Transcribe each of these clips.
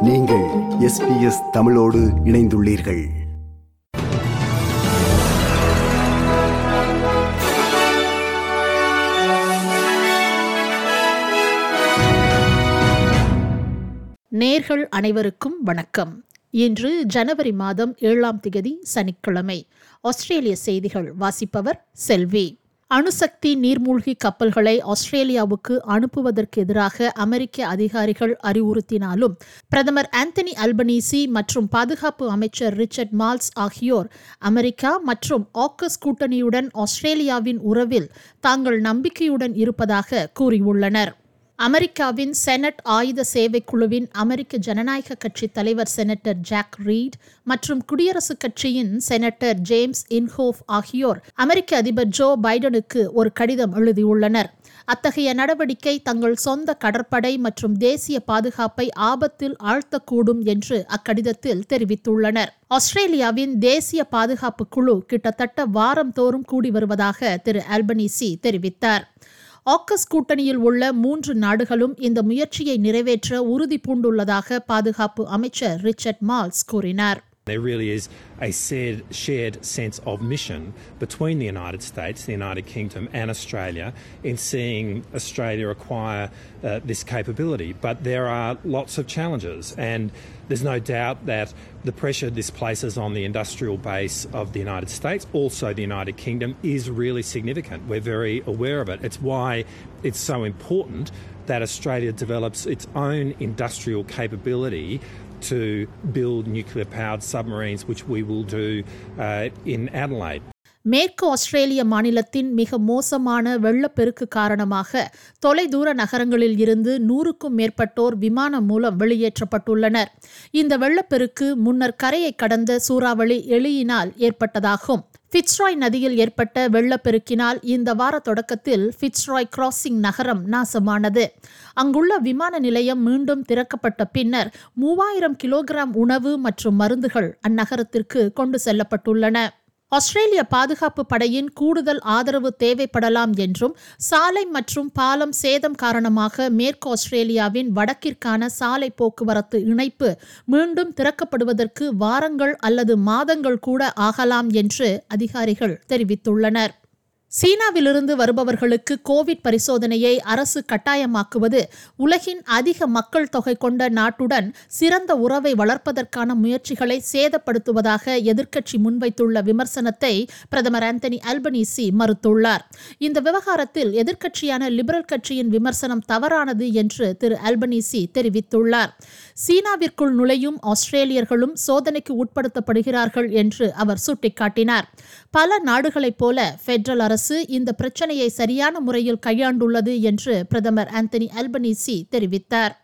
நீங்கள் எஸ்பிஎஸ் தமிழோடு இணைந்துள்ளீர்கள். நேர்கள் அனைவருக்கும் வணக்கம். இன்று ஜனவரி மாதம் ஏழாம் திகதி சனிக்கிழமை. ஆஸ்திரேலிய செய்திகள் வாசிப்பவர் செல்வி. அணுசக்தி நீர்மூழ்கி கப்பல்களை ஆஸ்திரேலியாவுக்கு அனுப்புவதற்கு எதிராக அமெரிக்க அதிகாரிகள் அறிவுறுத்தினாலும் பிரதமர் ஆந்தனி அல்பனீசி மற்றும் பாதுகாப்பு அமைச்சர் ரிச்சர்ட் மால்ஸ் ஆகியோர் அமெரிக்கா மற்றும் ஆக்கஸ் கூட்டணியுடன் ஆஸ்திரேலியாவின் உறவில் தாங்கள் நம்பிக்கையுடன் இருப்பதாக கூறியுள்ளனர். அமெரிக்காவின் செனட் ஆயுத சேவை குழுவின் அமெரிக்க ஜனநாயக கட்சி தலைவர் செனட்டர் ஜாக் ரீட் மற்றும் குடியரசுக் கட்சியின் செனட்டர் ஜேம்ஸ் இன்ஹோஃப் ஆகியோர் அமெரிக்க அதிபர் ஜோ பைடனுக்கு ஒரு கடிதம் எழுதியுள்ளனர். அத்தகைய நடவடிக்கை தங்கள் சொந்த கடற்படை மற்றும் தேசிய பாதுகாப்பை ஆபத்தில் ஆழ்த்தக்கூடும் என்று அக்கடிதத்தில் தெரிவித்துள்ளனர். ஆஸ்திரேலியாவின் தேசிய பாதுகாப்பு குழு கிட்டத்தட்ட வாரம் தோறும் கூடி வருவதாக திரு அல்பனீசி தெரிவித்தார். ஆக்கஸ் கூட்டணியில் உள்ள மூன்று நாடுகளும் இந்த முயற்சியை நிறைவேற்ற உறுதி பூண்டுள்ளதாக பாதுகாப்பு அமைச்சர் ரிச்சர்ட் மால்ஸ் கூறினார். There really is a shared, sense of mission between the United States, the United Kingdom, and Australia in seeing Australia acquire uh, this capability. But there are lots of challenges, and there's no doubt that the pressure this places on the industrial base of the United States, also the United Kingdom, is really significant. We're very aware of it. It's why it's so important that Australia develops its own industrial capability to build nuclear powered submarines, which we will do uh, in Adelaide. மேற்கு ஆஸ்திரேலிய மாநிலத்தின் மிக மோசமான வெள்ளப்பெருக்கு காரணமாக தொலைதூர நகரங்களில் இருந்து நூறுக்கும் மேற்பட்டோர் விமானம் மூலம் வெளியேற்றப்பட்டுள்ளனர் இந்த வெள்ளப்பெருக்கு முன்னர் கரையை கடந்த சூறாவளி எளியினால் ஏற்பட்டதாகும் ஃபிட்ஸ்ராய் நதியில் ஏற்பட்ட வெள்ளப்பெருக்கினால் இந்த வார தொடக்கத்தில் ஃபிட்ஸ்ராய் கிராசிங் நகரம் நாசமானது. அங்குள்ள விமான நிலையம் மீண்டும் திறக்கப்பட்ட பின்னர் மூவாயிரம் கிலோகிராம் உணவு மற்றும் மருந்துகள் அந்நகரத்திற்கு கொண்டு செல்லப்பட்டுள்ளன. ஆஸ்திரேலிய பாதுகாப்பு படையின் கூடுதல் ஆதரவு தேவைப்படலாம் என்றும் சாலை மற்றும் பாலம் சேதம் காரணமாக மேற்கு ஆஸ்திரேலியாவின் வடக்கிற்கான சாலை போக்குவரத்து இணைப்பு மீண்டும் திறக்கப்படுவதற்கு வாரங்கள் அல்லது மாதங்கள் கூட ஆகலாம் என்று அதிகாரிகள் தெரிவித்துள்ளனர். சீனாவிலிருந்து வருபவர்களுக்கு கோவிட் பரிசோதனையை அரசு கட்டாயமாக்குவது உலகின் அதிக மக்கள் தொகை கொண்ட நாட்டுடன் சிறந்த உறவை வளர்ப்பதற்கான முயற்சிகளை சேதப்படுத்துவதாக எதிர்க்கட்சி முன்வைத்துள்ள விமர்சனத்தை பிரதமர் ஆந்தனி அல்பனீசி மறுத்துள்ளார். இந்த விவகாரத்தில் எதிர்க்கட்சியான லிபரல் கட்சியின் விமர்சனம் தவறானது என்று திரு அல்பனீசி தெரிவித்துள்ளார். சீனாவிற்குள் நுழையும் ஆஸ்திரேலியர்களும் சோதனைக்கு உட்படுத்தப்படுகிறார்கள் என்று அவர் சுட்டிக்காட்டினார். பல நாடுகளைப் போல பெட்ரல் அரசு அரசு இந்த பிரச்சனையை சரியான முறையில் கையாண்டுள்ளது என்று பிரதமர் ஆந்தனி அல்பனீசி தெரிவித்தார்.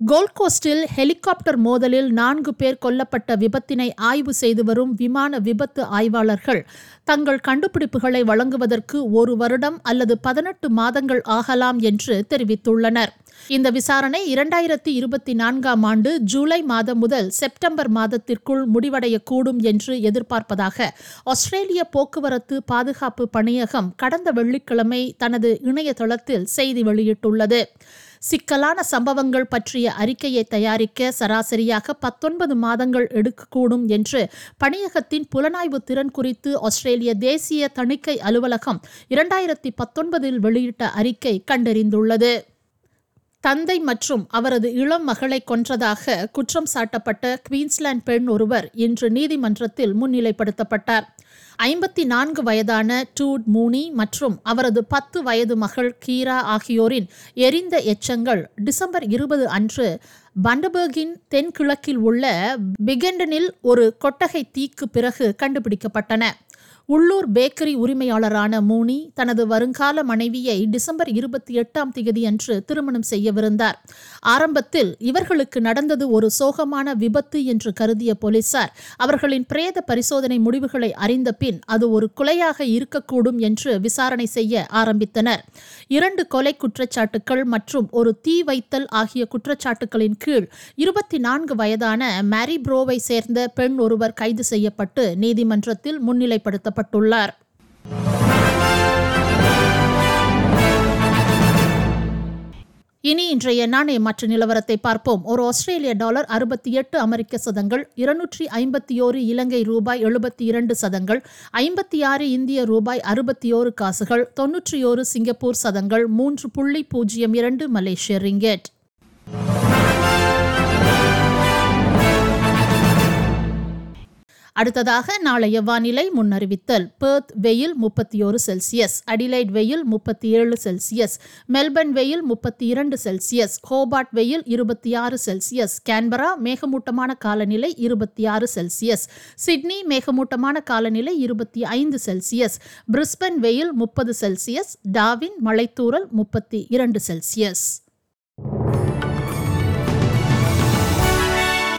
கோல்ட் கோஸ்டில் ஹெலிகாப்டர் மோதலில் நான்கு பேர் கொல்லப்பட்ட விபத்தினை ஆய்வு செய்து வரும் விமான விபத்து ஆய்வாளர்கள் தங்கள் கண்டுபிடிப்புகளை வழங்குவதற்கு ஒரு வருடம் அல்லது பதினெட்டு மாதங்கள் ஆகலாம் என்று தெரிவித்துள்ளனர். இந்த விசாரணை இரண்டாயிரத்தி இருபத்தி நான்காம் ஆண்டு ஜூலை மாதம் முதல் செப்டம்பர் மாதத்திற்குள் முடிவடையக்கூடும் என்று எதிர்பார்ப்பதாக ஆஸ்திரேலிய போக்குவரத்து பாதுகாப்பு பணியகம் கடந்த வெள்ளிக்கிழமை தனது இணையதளத்தில் செய்தி வெளியிட்டுள்ளது. சிக்கலான சம்பவங்கள் பற்றிய அறிக்கையை தயாரிக்க சராசரியாக பத்தொன்பது மாதங்கள் எடுக்கக்கூடும் என்று பணியகத்தின் புலனாய்வு திறன் குறித்து ஆஸ்திரேலிய தேசிய தணிக்கை அலுவலகம் இரண்டாயிரத்தி பத்தொன்பதில் வெளியிட்ட அறிக்கை கண்டறிந்துள்ளது. தந்தை மற்றும் அவரது இளம் மகளை கொன்றதாக குற்றம் சாட்டப்பட்ட குவீன்ஸ்லாந்து பெண் ஒருவர் இன்று நீதிமன்றத்தில் முன்னிலைப்படுத்தப்பட்டார். ஐம்பத்தி நான்கு வயதான டூட் மூனி மற்றும் அவரது பத்து வயது மகள் கீரா ஆகியோரின் எரிந்த எச்சங்கள் டிசம்பர் இருபது அன்று பண்டபர்கின் தென்கிழக்கில் உள்ள பிகெண்டனில் ஒரு கொட்டகை தீக்கு பிறகு கண்டுபிடிக்கப்பட்டன. உள்ளூர் பேக்கரி உரிமையாளரான மூனி தனது வருங்கால மனைவியை டிசம்பர் இருபத்தி எட்டாம் தேதி அன்று திருமணம் செய்யவிருந்தார். ஆரம்பத்தில் இவர்களுக்கு நடந்தது ஒரு சோகமான விபத்து என்று கருதிய போலீசார் அவர்களின் பிரேத பரிசோதனை முடிவுகளை அறிந்த பின் அது ஒரு கொலையாக இருக்கக்கூடும் என்று விசாரணை செய்ய ஆரம்பித்தனர். இரண்டு கொலை குற்றச்சாட்டுகள் மற்றும் ஒரு தீ வைத்தல் ஆகிய குற்றச்சாட்டுகளின் கீழ் இருபத்தி நான்கு வயதான மேரி ப்ரோவை சேர்ந்த பெண் ஒருவர் கைது செய்யப்பட்டு நீதிமன்றத்தில் முன்னிலைப்படுத்தப்பட்டார் பட்டுள்ளார் இனி இன்றைய நாணய மாற்று நிலவரத்தை பார்ப்போம். ஒரு ஆஸ்திரேலிய டாலர் அறுபத்தி எட்டு அமெரிக்க சதங்கள் இருநூற்றி ஐம்பத்தி ஓரு இலங்கை ரூபாய் எழுபத்தி இரண்டு சதங்கள் ஐம்பத்தி ஆறு இந்திய ரூபாய் அறுபத்தி ஓரு காசுகள் தொன்னூற்றி ஓரு சிங்கப்பூர் சதங்கள் மூன்று புள்ளி பூஜ்ஜியம் இரண்டு மலேசிய ரிங்கெட். அடுத்ததாக நாளைய வானிலை முன்னறிவித்தல். பெர்த் வெயில் முப்பத்தி ஒரு செல்சியஸ் அடிலைட் வெயில் முப்பத்தி ஏழு செல்சியஸ் மெல்பர்ன் வெயில் முப்பத்தி இரண்டு செல்சியஸ் ஹோபார்ட் வெயில் இருபத்தி ஆறு செல்சியஸ் கேன்பரா மேகமூட்டமான காலநிலை இருபத்தி ஆறு செல்சியஸ் சிட்னி மேகமூட்டமான காலநிலை இருபத்தி ஐந்து செல்சியஸ் பிரிஸ்பன் வெயில் முப்பது செல்சியஸ் டாவின் மலைத்தூரல் முப்பத்தி இரண்டு செல்சியஸ்